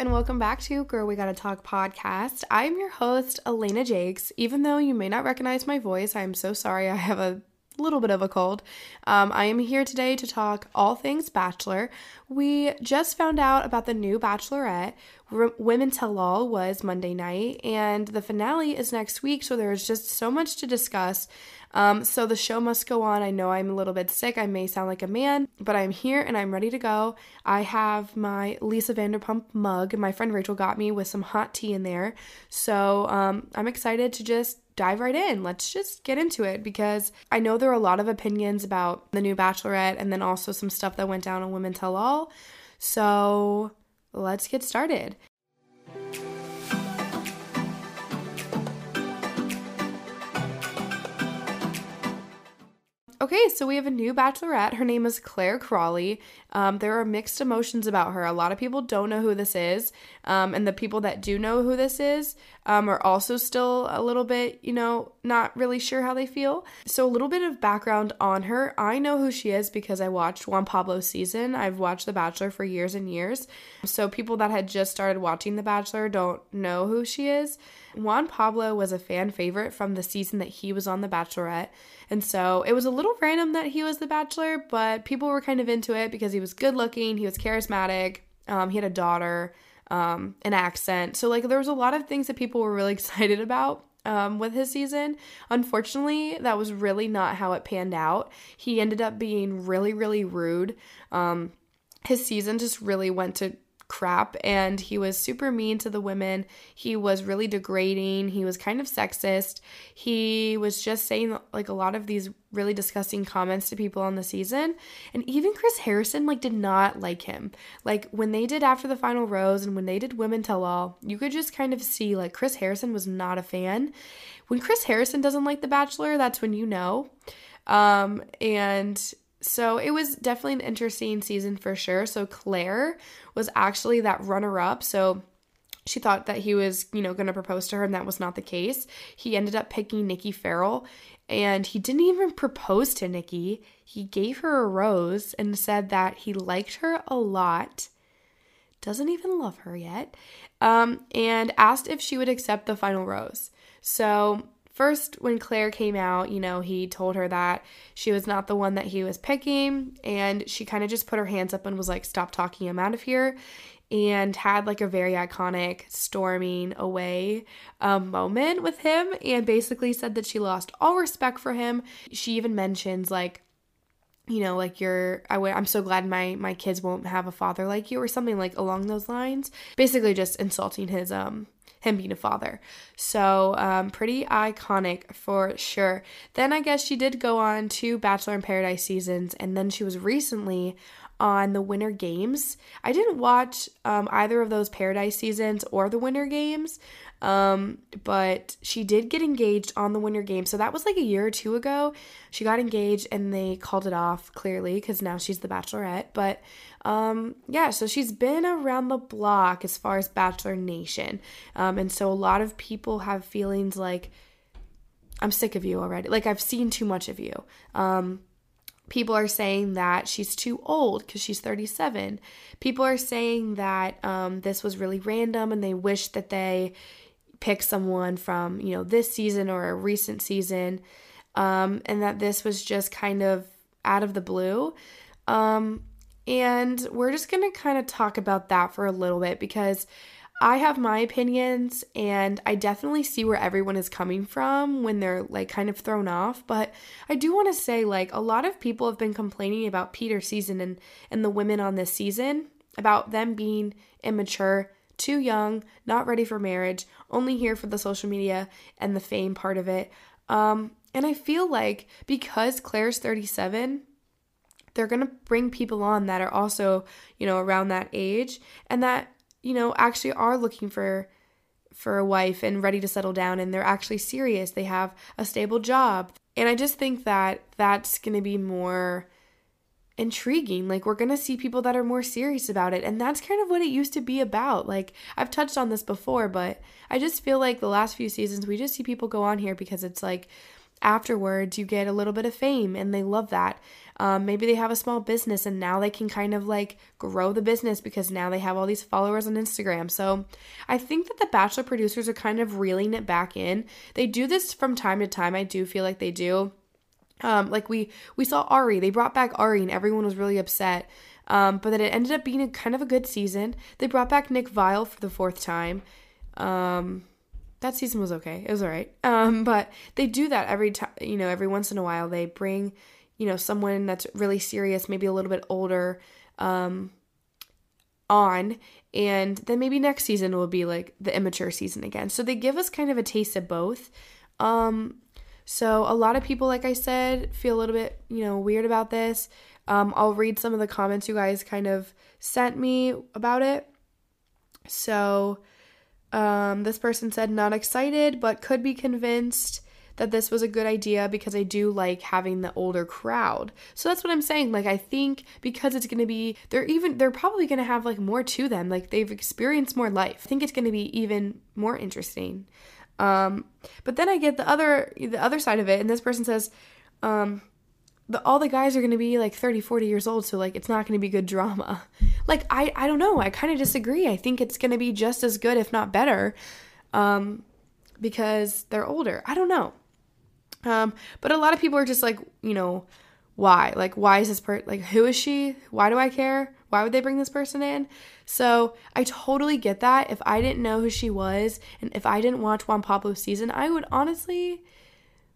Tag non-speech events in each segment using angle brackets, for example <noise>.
and welcome back to Girl We Gotta Talk podcast. I'm your host, Elena Jakes. Even though you may not recognize my voice, I'm so sorry. I have a little bit of a cold. Um, I am here today to talk all things Bachelor. We just found out about the new Bachelorette. R- Women Tell All was Monday night, and the finale is next week, so there's just so much to discuss. Um, so the show must go on. I know I'm a little bit sick. I may sound like a man, but I'm here and I'm ready to go. I have my Lisa Vanderpump mug. My friend Rachel got me with some hot tea in there. So um, I'm excited to just dive right in. Let's just get into it because I know there are a lot of opinions about the new Bachelorette and then also some stuff that went down on Women Tell All. So let's get started. Okay, so we have a new bachelorette. Her name is Clare Crawley. Um, there are mixed emotions about her. A lot of people don't know who this is, um, and the people that do know who this is um, are also still a little bit, you know, not really sure how they feel. So, a little bit of background on her. I know who she is because I watched Juan Pablo's season. I've watched The Bachelor for years and years. So, people that had just started watching The Bachelor don't know who she is. Juan Pablo was a fan favorite from the season that he was on The Bachelorette. And so it was a little random that he was The Bachelor, but people were kind of into it because he was good looking, he was charismatic, um, he had a daughter, um, an accent. So, like, there was a lot of things that people were really <laughs> excited about. Um, with his season. Unfortunately, that was really not how it panned out. He ended up being really, really rude. Um, his season just really went to crap and he was super mean to the women. He was really degrading. He was kind of sexist. He was just saying like a lot of these really disgusting comments to people on the season. And even Chris Harrison like did not like him. Like when they did after the final rose and when they did women tell all, you could just kind of see like Chris Harrison was not a fan. When Chris Harrison doesn't like The Bachelor, that's when you know. Um and so it was definitely an interesting season for sure. So Clare was actually that runner up. So she thought that he was, you know, going to propose to her, and that was not the case. He ended up picking Nikki Ferrell, and he didn't even propose to Nikki. He gave her a rose and said that he liked her a lot, doesn't even love her yet, um, and asked if she would accept the final rose. So first when Clare came out, you know, he told her that she was not the one that he was picking and she kind of just put her hands up and was like stop talking I'm out of here and had like a very iconic storming away um, moment with him and basically said that she lost all respect for him. She even mentions like you know like you're I w- i'm so glad my my kids won't have a father like you or something like along those lines basically just insulting his um him being a father. So, um, pretty iconic for sure. Then I guess she did go on to Bachelor in Paradise seasons, and then she was recently on the Winter Games. I didn't watch um, either of those Paradise seasons or the Winter Games, um, but she did get engaged on the Winter Games. So that was like a year or two ago. She got engaged and they called it off clearly because now she's the Bachelorette. But um, yeah, so she's been around the block as far as Bachelor Nation. Um, and so a lot of people have feelings like, I'm sick of you already. Like, I've seen too much of you. Um, People are saying that she's too old because she's 37. People are saying that um, this was really random and they wish that they pick someone from, you know, this season or a recent season um, and that this was just kind of out of the blue. Um, and we're just going to kind of talk about that for a little bit because I have my opinions and I definitely see where everyone is coming from when they're like kind of thrown off, but I do want to say like a lot of people have been complaining about Peter's season and and the women on this season about them being immature, too young, not ready for marriage, only here for the social media and the fame part of it. Um and I feel like because Clare's 37, they're going to bring people on that are also, you know, around that age and that you know, actually are looking for for a wife and ready to settle down and they're actually serious. They have a stable job. And I just think that that's going to be more intriguing. Like we're going to see people that are more serious about it. And that's kind of what it used to be about. Like I've touched on this before, but I just feel like the last few seasons we just see people go on here because it's like afterwards you get a little bit of fame and they love that. Um, maybe they have a small business and now they can kind of like grow the business because now they have all these followers on Instagram. So I think that the Bachelor producers are kind of reeling it back in. They do this from time to time. I do feel like they do. Um, like we we saw Ari, they brought back Ari and everyone was really upset. Um, but then it ended up being a kind of a good season. They brought back Nick Viall for the fourth time. Um, that season was okay. It was all right. Um, but they do that every time, you know, every once in a while. They bring you know, someone that's really serious, maybe a little bit older, um, on, and then maybe next season will be like the immature season again. So they give us kind of a taste of both. Um, so a lot of people, like I said, feel a little bit, you know, weird about this. Um, I'll read some of the comments you guys kind of sent me about it. So, um, this person said, not excited, but could be convinced that this was a good idea because I do like having the older crowd. So that's what I'm saying. Like I think because it's going to be they're even they're probably going to have like more to them. Like they've experienced more life. I think it's going to be even more interesting. Um but then I get the other the other side of it and this person says um the, all the guys are going to be like 30 40 years old so like it's not going to be good drama <laughs> like i i don't know i kind of disagree i think it's going to be just as good if not better um because they're older i don't know um, but a lot of people are just like, you know, why? Like, why is this person, like, who is she? Why do I care? Why would they bring this person in? So I totally get that. If I didn't know who she was and if I didn't watch Juan Pablo's season, I would honestly,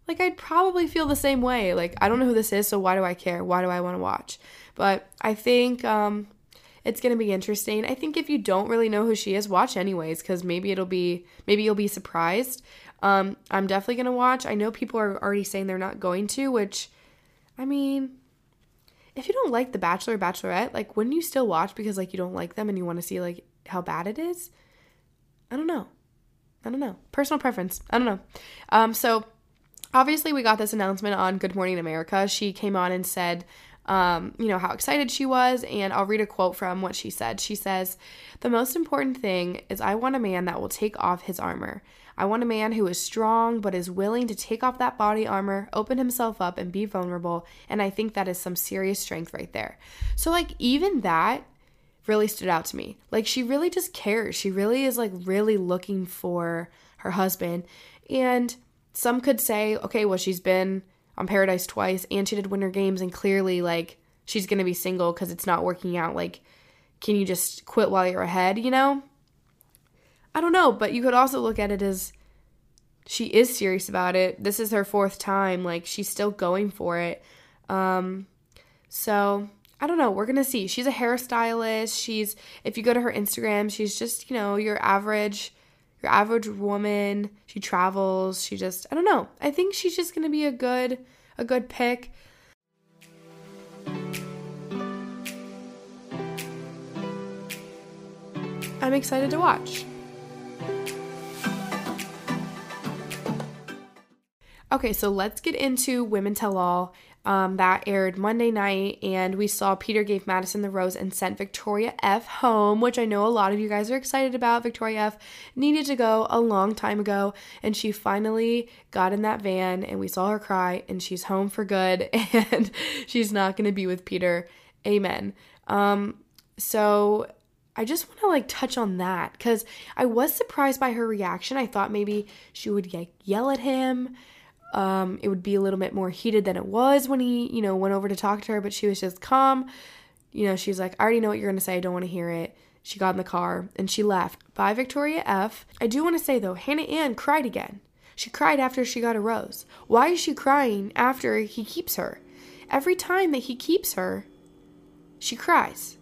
like, I'd probably feel the same way. Like, I don't know who this is, so why do I care? Why do I want to watch? But I think, um, it's going to be interesting. I think if you don't really know who she is, watch anyways cuz maybe it'll be maybe you'll be surprised. Um, I'm definitely going to watch. I know people are already saying they're not going to, which, I mean, if you don't like The Bachelor Bachelorette, like, wouldn't you still watch because, like, you don't like them and you want to see, like, how bad it is? I don't know. I don't know. Personal preference. I don't know. Um, so, obviously, we got this announcement on Good Morning America. She came on and said, um, you know, how excited she was. And I'll read a quote from what she said. She says, The most important thing is I want a man that will take off his armor. I want a man who is strong but is willing to take off that body armor, open himself up, and be vulnerable. And I think that is some serious strength right there. So, like, even that really stood out to me. Like, she really just cares. She really is, like, really looking for her husband. And some could say, okay, well, she's been on Paradise twice and she did Winter Games, and clearly, like, she's gonna be single because it's not working out. Like, can you just quit while you're ahead, you know? I don't know, but you could also look at it as she is serious about it. This is her fourth time. Like she's still going for it. Um, so I don't know. We're gonna see. She's a hairstylist. She's if you go to her Instagram, she's just you know your average, your average woman. She travels. She just I don't know. I think she's just gonna be a good a good pick. I'm excited to watch. Okay, so let's get into Women Tell All. Um, that aired Monday night, and we saw Peter gave Madison the rose and sent Victoria F home, which I know a lot of you guys are excited about. Victoria F needed to go a long time ago, and she finally got in that van, and we saw her cry, and she's home for good, <laughs> and she's not to be with Peter. Amen. Um, so I just want to like touch on that because I was surprised by her reaction. I thought maybe she would like yell at him um, it would be a little bit more heated than it was when he, you know, went over to talk to her, but she was just calm. You know, she's like, I already know what you're going to say. I don't want to hear it. She got in the car and she left. Bye, Victoria F. I do want to say though, Hannah Ann cried again. She cried after she got a rose. Why is she crying after he keeps her? Every time that he keeps her, she cries.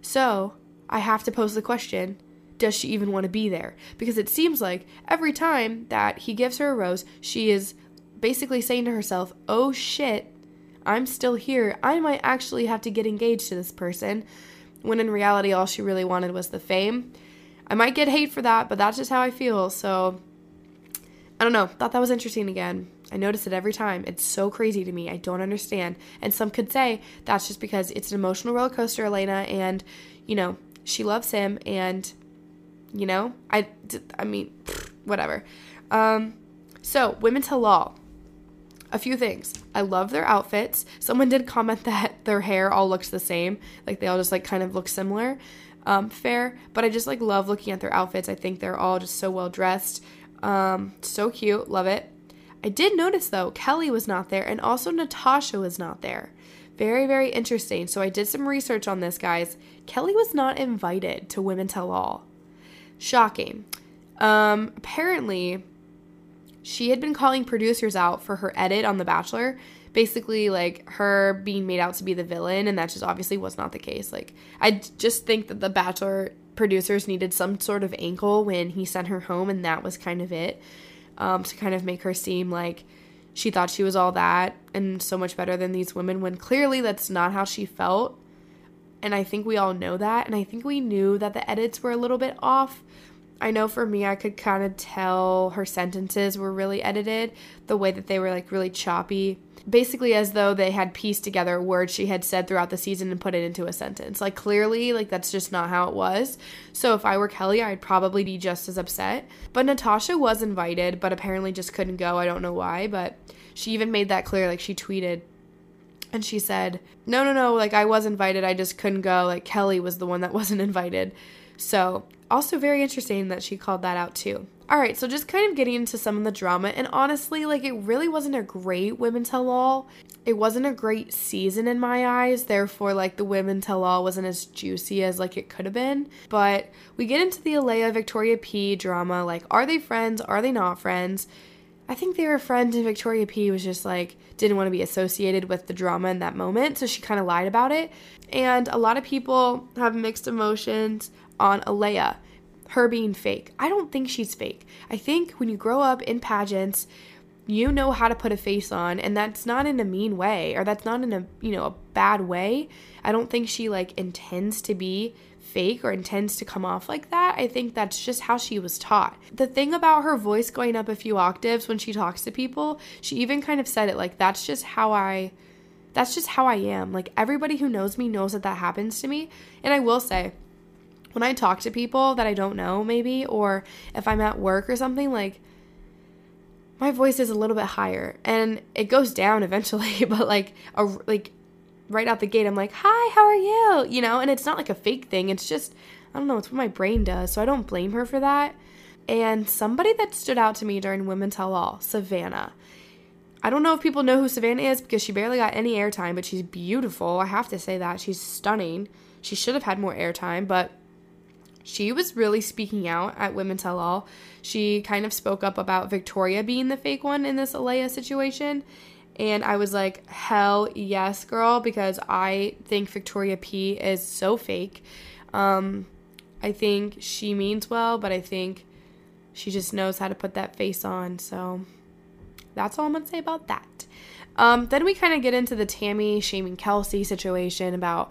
So, I have to pose the question does she even want to be there? Because it seems like every time that he gives her a rose, she is basically saying to herself, oh shit, I'm still here. I might actually have to get engaged to this person. When in reality, all she really wanted was the fame. I might get hate for that, but that's just how I feel. So, I don't know. Thought that was interesting again. I notice it every time. It's so crazy to me. I don't understand. And some could say that's just because it's an emotional roller coaster, Elena, and, you know, she loves him and you know i i mean <sniffs> whatever um so women tell all a few things. I love their outfits. Someone did comment <laughs> that their hair all looks the same, like they all just like kind of look similar. Um, fair, but I just like love looking at their outfits. I think they're all just so well dressed. Um, so cute, love it. I did notice though, Kelley was not there and also Natasha was not there. Very, very interesting. So I did some research on this, guys. Kelley was not invited to Women Tell All. Shocking. Um, apparently, she had been calling producers out for her edit on The Bachelor. Basically, like her being made out to be the villain, and that just obviously was not the case. Like, I just think that The Bachelor producers needed some sort of ankle when he sent her home, and that was kind of it. Um, to kind of make her seem like she thought she was all that and so much better than these women when clearly that's not how she felt. And I think we all know that. And I think we knew that the edits were a little bit off. I know for me, I could kind of tell her sentences were really edited, the way that they were like really choppy. Basically, as though they had pieced together words she had said throughout the season and put it into a sentence. Like, clearly, like, that's just not how it was. So, if I were Kelley, I'd probably be just as upset. But Natasha was invited, but apparently just couldn't go. I don't know why, but she even made that clear. Like, she tweeted, and she said, No, no, no, like I was invited, I just couldn't go. Like Kelley was the one that <laughs> wasn't invited. So, also very interesting that she called that out too. All right, so just kind of getting into some of the drama, and honestly, like it really wasn't a great Women Tell All. It wasn't a great season in my eyes, therefore, like the Women Tell All wasn't as juicy as like it could have been. But we get into the Alayah Victoria P drama like, are they friends? Are they not friends? I think they were friends, and Victoria P was just like, didn't want to be associated with the drama in that moment, so she kind of lied about it. And a lot of people have mixed emotions on Alayah, her being fake. I don't think she's fake. I think when you grow up in pageants, you know how to put a face on and that's not in a mean way or that's not in a, you know, a bad way. I don't think she like intends to be fake or intends to come off like that. I think that's just how she was taught. The thing about her voice going up a few octaves when she talks to people, she even kind of said it like that's just how I that's just how I am. Like everybody who knows me knows that that happens to me. And I will say, when I talk to people that I don't know, maybe, or if I'm at work or something, like my voice is a little bit higher and it goes down eventually, <laughs> but like a like right out the gate, I'm like, "Hi, how are you?" You know, and it's not like a fake thing. It's just I don't know, it's what my brain does. So I don't blame her for that. And somebody that stood out to me during Women Tell All, Savannah. I don't know if people know who Savannah is because she barely got any airtime, but she's beautiful. I have to say that. She's stunning. She should have had more airtime, but she was really speaking out at Women Tell All. She kind of spoke up about Victoria being the fake one in this Alayah situation. And I was like, hell yes, girl, because I think Victoria P is so fake. Um, I think she means well, but I think she just knows how to put that face on. So that's all I'm to say about that. Um, then we kind of get into the Tammy shaming Kelsey situation about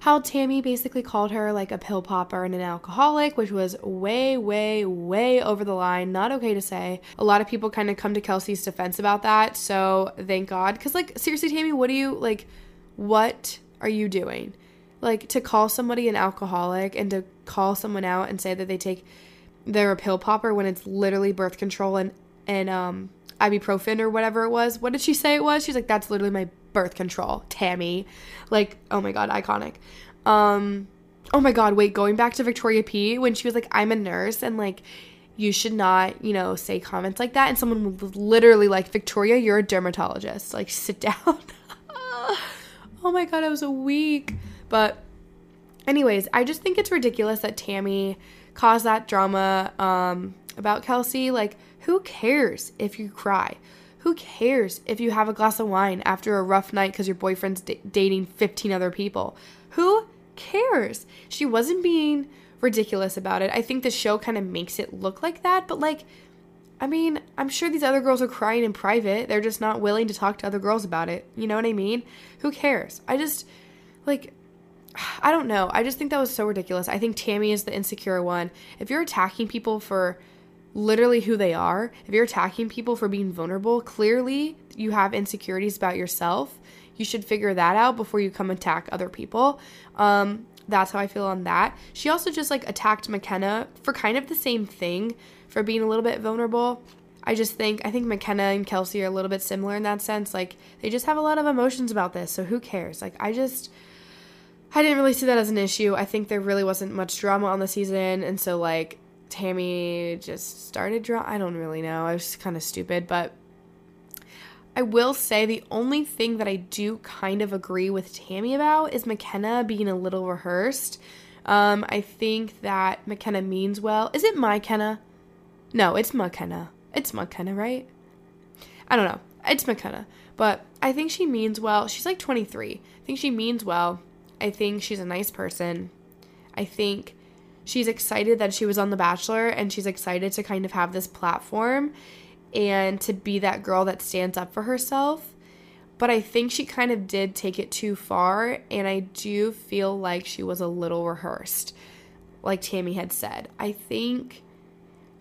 how Tammy basically called her like a pill popper and an alcoholic, which was way, way, way over the line. Not okay to say. A lot of people kind of come to Kelsey's defense about that. So thank God. Because, like, seriously, Tammy, what do you, like, what are you doing? Like, to call somebody an alcoholic and to call someone out and say that they take, they're a pill popper when it's literally birth control and, and, um, ibuprofen or whatever it was. What did she say it was? She's like, that's literally my birth control, Tammy. Like, oh my god, iconic. Um oh my god, wait, going back to Victoria P when she was like I'm a nurse and like you should not, you know, say comments like that and someone was literally like Victoria, you're a dermatologist. Like <laughs> sit down. oh my god, I was a week. But anyways, I just think it's ridiculous that Tammy caused that drama um about Kelsey. Like who cares if you cry? Who cares if you have a glass of wine after a rough night because your boyfriend's d- dating 15 other people? Who cares? She wasn't being ridiculous about it. I think the show kind of makes it look like that, but like, I mean, I'm sure these other girls are crying in private. They're just not willing to talk to other girls about it. You know what I mean? Who cares? I just, like, <sighs> I don't know. I just think that was so ridiculous. I think Tammy is the insecure one. If you're attacking people for literally who they are, if you're attacking people for being vulnerable, clearly you have insecurities about yourself. You should figure that out before you come attack other people. Um, that's how I feel on that. She also just like attacked McKenna for kind of the same thing, for being a little bit vulnerable. I just think I think McKenna and Kelsey are a little bit similar in that sense. Like they just have a lot of emotions about this, so who cares? Like I just I didn't really see that as an issue. I think there really wasn't much drama on the season, and so like Tammy just started drama. I don't really know. I was kind of stupid, but I will say the only thing that I do kind of agree with Tammy about is McKenna being a little rehearsed. Um, I think that McKenna means well. Is it my Kenna? No, it's McKenna. It's McKenna, right? I don't know. It's McKenna. But I think she means well. She's like 23. I think she means well. I think she's a nice person. I think she's excited that she was on The Bachelor and she's excited to kind of have this platform and to be that girl that stands up for herself. But I think she kind of did take it too far, and I do feel like she was a little rehearsed, like Tammy had said. I think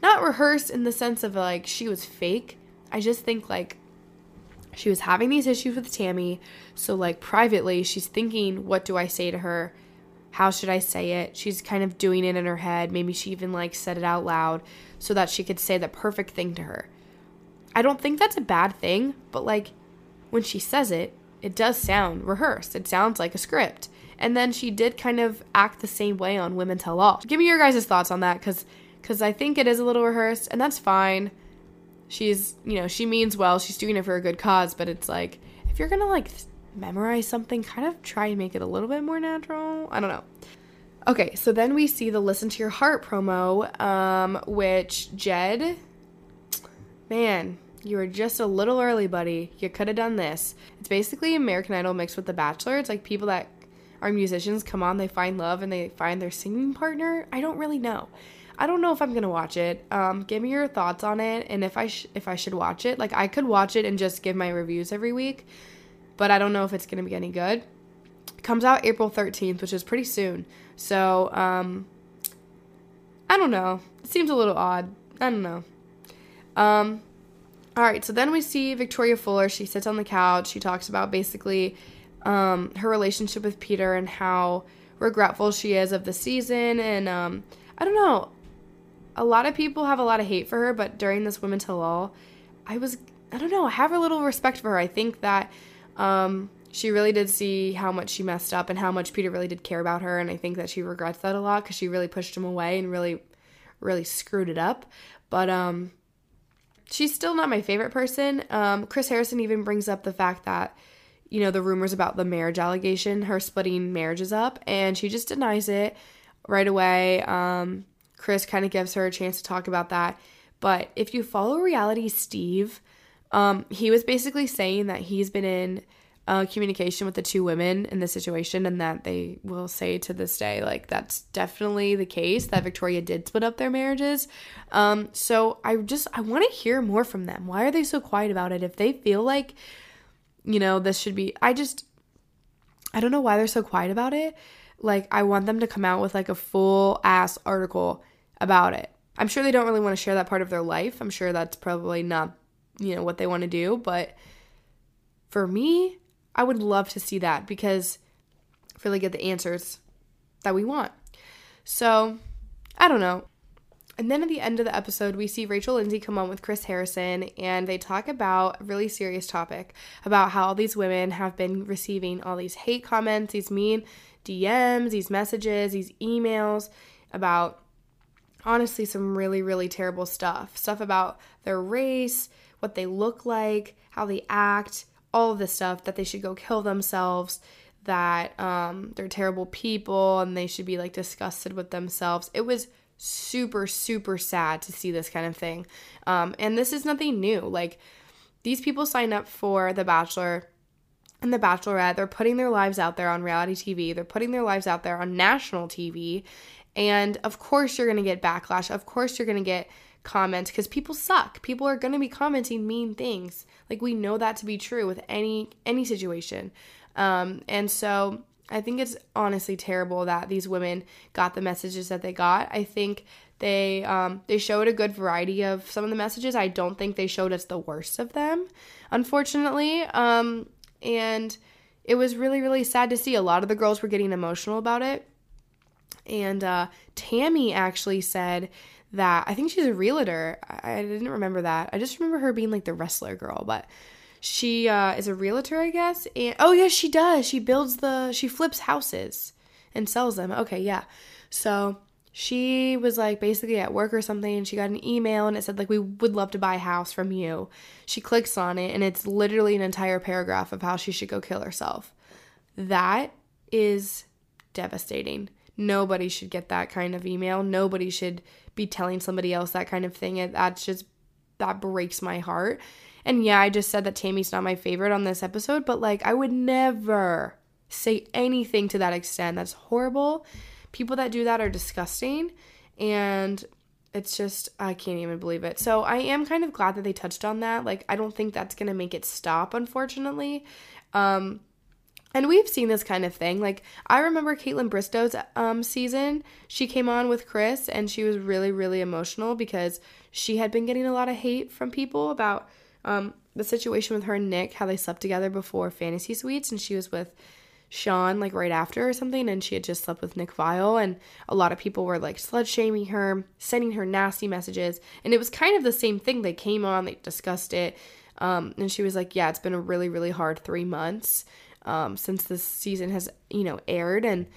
not rehearsed in the sense of like she was fake. I just think like she was having these issues with Tammy. So, like, privately, she's thinking, what do I say to her? How should I say it? She's kind of doing it in her head. Maybe she even like said it out loud so that she could say the perfect thing to her. I don't think that's a bad thing, but like when she says it, it does sound rehearsed. It sounds like a script. And then she did kind of act the same way on Women Tell All. Give me your guys' thoughts on that cuz cuz I think it is a little rehearsed and that's fine. She's, you know, she means well. She's doing it for a good cause, but it's like if you're going to like memorize something, kind of try and make it a little bit more natural. I don't know. Okay, so then we see the Listen to Your Heart promo, um, which Jed, man, you were just a little early, buddy. You could have done this. It's basically American Idol mixed with The Bachelor. It's like people that are musicians come on, they find love, and they find their singing partner. I don't really know. I don't know if I'm gonna watch it. Um, give me your thoughts on it, and if I sh- if I should watch it. Like I could watch it and just give my reviews every week, but I don't know if it's going to be any good. It comes out April 13th, which is pretty soon. So, um, I don't know. It seems a little odd. I don't know. Um, all right, so then we see Victoria Fuller. She sits on the couch. She talks about basically um, her relationship with Peter and how regretful she is of the season. And um, I don't know. A lot of people have a lot of hate for her, but during this Women to All, I was, I don't know, I have a little respect for her. I think that um, she really did see how much she messed up and how much Peter really did care about her. And I think that she regrets that a lot because she really pushed him away and really, really screwed it up. But um, she's still not my favorite person. Um, Chris Harrison even brings up the fact that, you know, the rumors about the marriage allegation, her splitting marriages up, and she just denies it right away. Um, Chris kind of gives her a chance to talk about that. But if you follow reality Steve, um, he was basically saying that he's been in uh, communication with the two women in this situation and that they will say to this day like that's definitely the case that victoria did split up their marriages. Um, so i just i want to hear more from them. Why are they so quiet about it? If they feel like you know this should be i just i don't know why they're so quiet about it. Like i want them to come out with like a full ass article about it. I'm sure they don't really want to share that part of their life. I'm sure that's probably not you know what they want to do but for me i would love to see that because i really get the answers that we want so i don't know and then at the end of the episode, we see Rachel Lindsay come on with Chris Harrison, and they talk about a really serious topic about how all these women have been receiving all these hate comments, these mean DMs, these messages, these emails about honestly some really, really terrible stuff. Stuff about their race, what they look like, how they act, all of this stuff that they should go kill themselves, that um, they're terrible people and they should be like disgusted with themselves. It was super, super sad to see this kind of thing. Um, and this is nothing new. Like, these people sign up for The Bachelor and The Bachelorette. They're putting their lives out there on reality TV, they're putting their lives out there on national TV. And of course, you're going to get backlash. Of course, you're going to get comment because people suck. People are going to be commenting mean things. Like we know that to be true with any any situation. Um, and so I think it's honestly terrible that these women got the messages that they got. I think they um, they showed a good variety of some of the messages. I don't think they showed us the worst of them, unfortunately. Um, and it was really really sad to see. A lot of the girls were getting emotional about it. And uh, Tammy actually said that I think she's a realtor. I, didn't remember that. I just remember her being like the wrestler girl, but she uh, is a realtor, I guess. And oh yes, she does. She builds the she flips houses and sells them. Okay, yeah. So she was like basically at work or something and she got an email and it said like we would love to buy a house from you. She clicks on it and it's literally an entire paragraph of how she should go kill herself. That is devastating. Nobody should get that kind of email. Nobody should be telling somebody else that kind of thing. That's just that breaks my heart. And yeah, I just said that Tammy's not my favorite on this episode, but like I would never say anything to that extent. That's horrible. People that do that are disgusting and it's just I can't even believe it. So I am kind of glad that they touched on that. Like I don't think that's going to make it stop unfortunately. Um and we've seen this kind of thing. Like I remember Kaitlyn Bristowe's um, season. She came on with Chris, and she was really, really emotional because she had been getting a lot of hate from people about um, the situation with her and Nick, how they slept together before Fantasy Suites, and she was with Sean like right after or something, and she had just slept with Nick Viall, and a lot of people were like slut shaming her, sending her nasty messages, and it was kind of the same thing. They came on, they discussed it, um, and she was like, "Yeah, it's been a really, really hard three months." Um, since this season has, you know, aired. And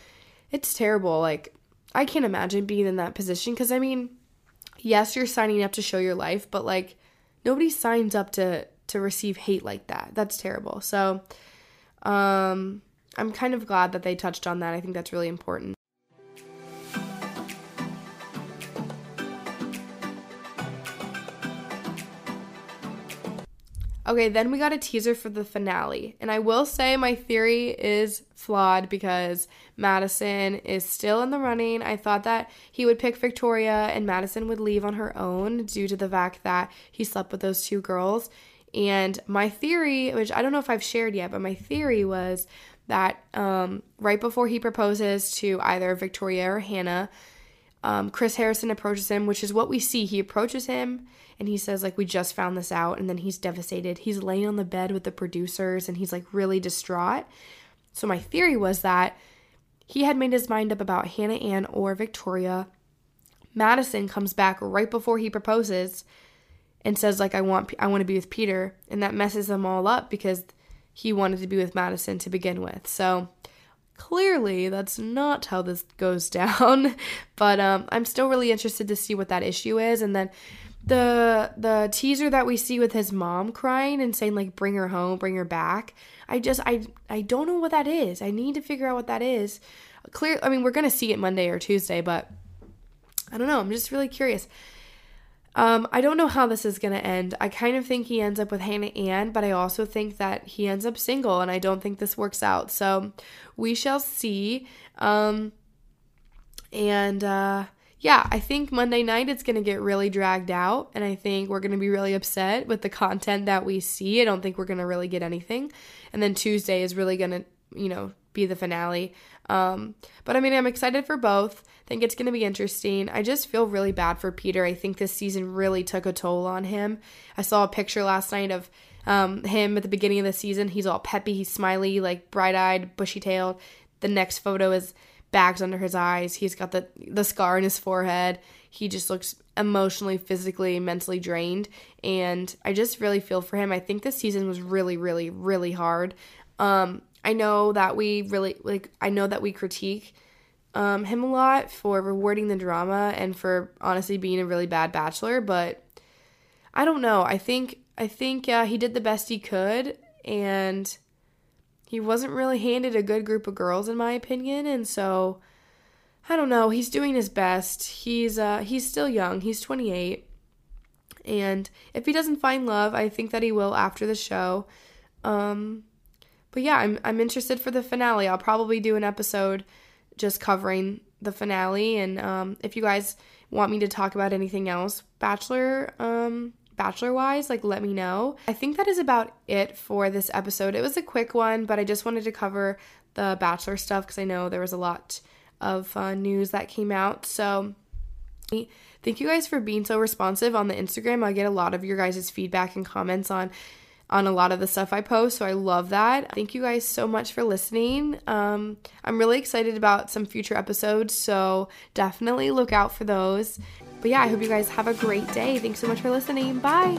it's terrible. Like, I can't imagine being in that position because, I mean, yes, you're signing up to show your life, but like, nobody signs up to to receive hate like that. That's terrible. So, um, I'm kind of glad that they touched on that. I think that's really important. Okay, then we got a teaser for the finale. And I will say my theory is flawed because Madison is still in the running. I thought that he would pick Victoria and Madison would leave on her own due to the fact that he slept with those two girls. And my theory, which I don't know if I've shared yet, but my theory was that um, right before he proposes to either Victoria or Hannah, um, Chris Harrison approaches him, which is what we see. He approaches him and he says like we just found this out. And then he's devastated. He's laying on the bed with the producers and he's like really distraught. So my theory was that he had made his mind up about hannah ann or victoria. Madison comes back right before he proposes and says like i want i want to be with peter. And that messes them all up because he wanted to be with madison to begin with. So clearly that's not how this goes <laughs> down. But um, i'm still really interested to see what that issue is. And then the the teaser that we see with his mom crying and saying like bring her home bring her back i just i i don't know what that is i need to figure out what that is clear i mean we're gonna see it monday or tuesday but i don't know i'm just really curious um, I don't know how this is going to end. I kind of think he ends up with Hannah Ann, but I also think that he ends up single, and I don't think this works out. So we shall see. Um, and uh, yeah, I think Monday night it's going to get really dragged out, and I think we're going to be really upset with the content that we see. I don't think we're going to really get anything. And then Tuesday is really going to, you know, be the finale. Um, but I mean, I'm excited for both. I think it's going to be interesting. I just feel really bad for Peter. I think this season really took a toll on him. I saw a picture last night of um, him at the beginning of the season. He's all peppy, he's smiley, like bright eyed, bushy tailed. The next photo is bags under his eyes. He's got the the scar in his forehead. He just looks emotionally, physically, mentally drained, and I just really feel for him. I think this season was really, really, really hard. Um, I know that we really like. I know that we critique um, him a lot for rewarding the drama and for honestly being a really bad bachelor, but I don't know. I think I think uh, he did the best he could, and he wasn't really handed a good group of girls in my opinion and so I don't know, he's doing his best. He's uh he's still young. He's 28. And if he doesn't find love, I think that he will after the show. Um but yeah, I'm I'm interested for the finale. I'll probably do an episode just covering the finale and um if you guys want me to talk about anything else, Bachelor um bachelor wise, like let me know. I think that is about it for this episode. It was a quick one, but I just wanted to cover the bachelor stuff because I know there was a lot of uh, news that came out. So thank you guys for being so responsive on the Instagram. I get a lot of your guys' feedback and comments on on a lot of the stuff I post, so I love that. Thank you guys so much for listening. Um, I'm really excited about some future episodes, so definitely look out for those. But yeah, I hope you guys have a great day. Thanks so much for listening. Bye.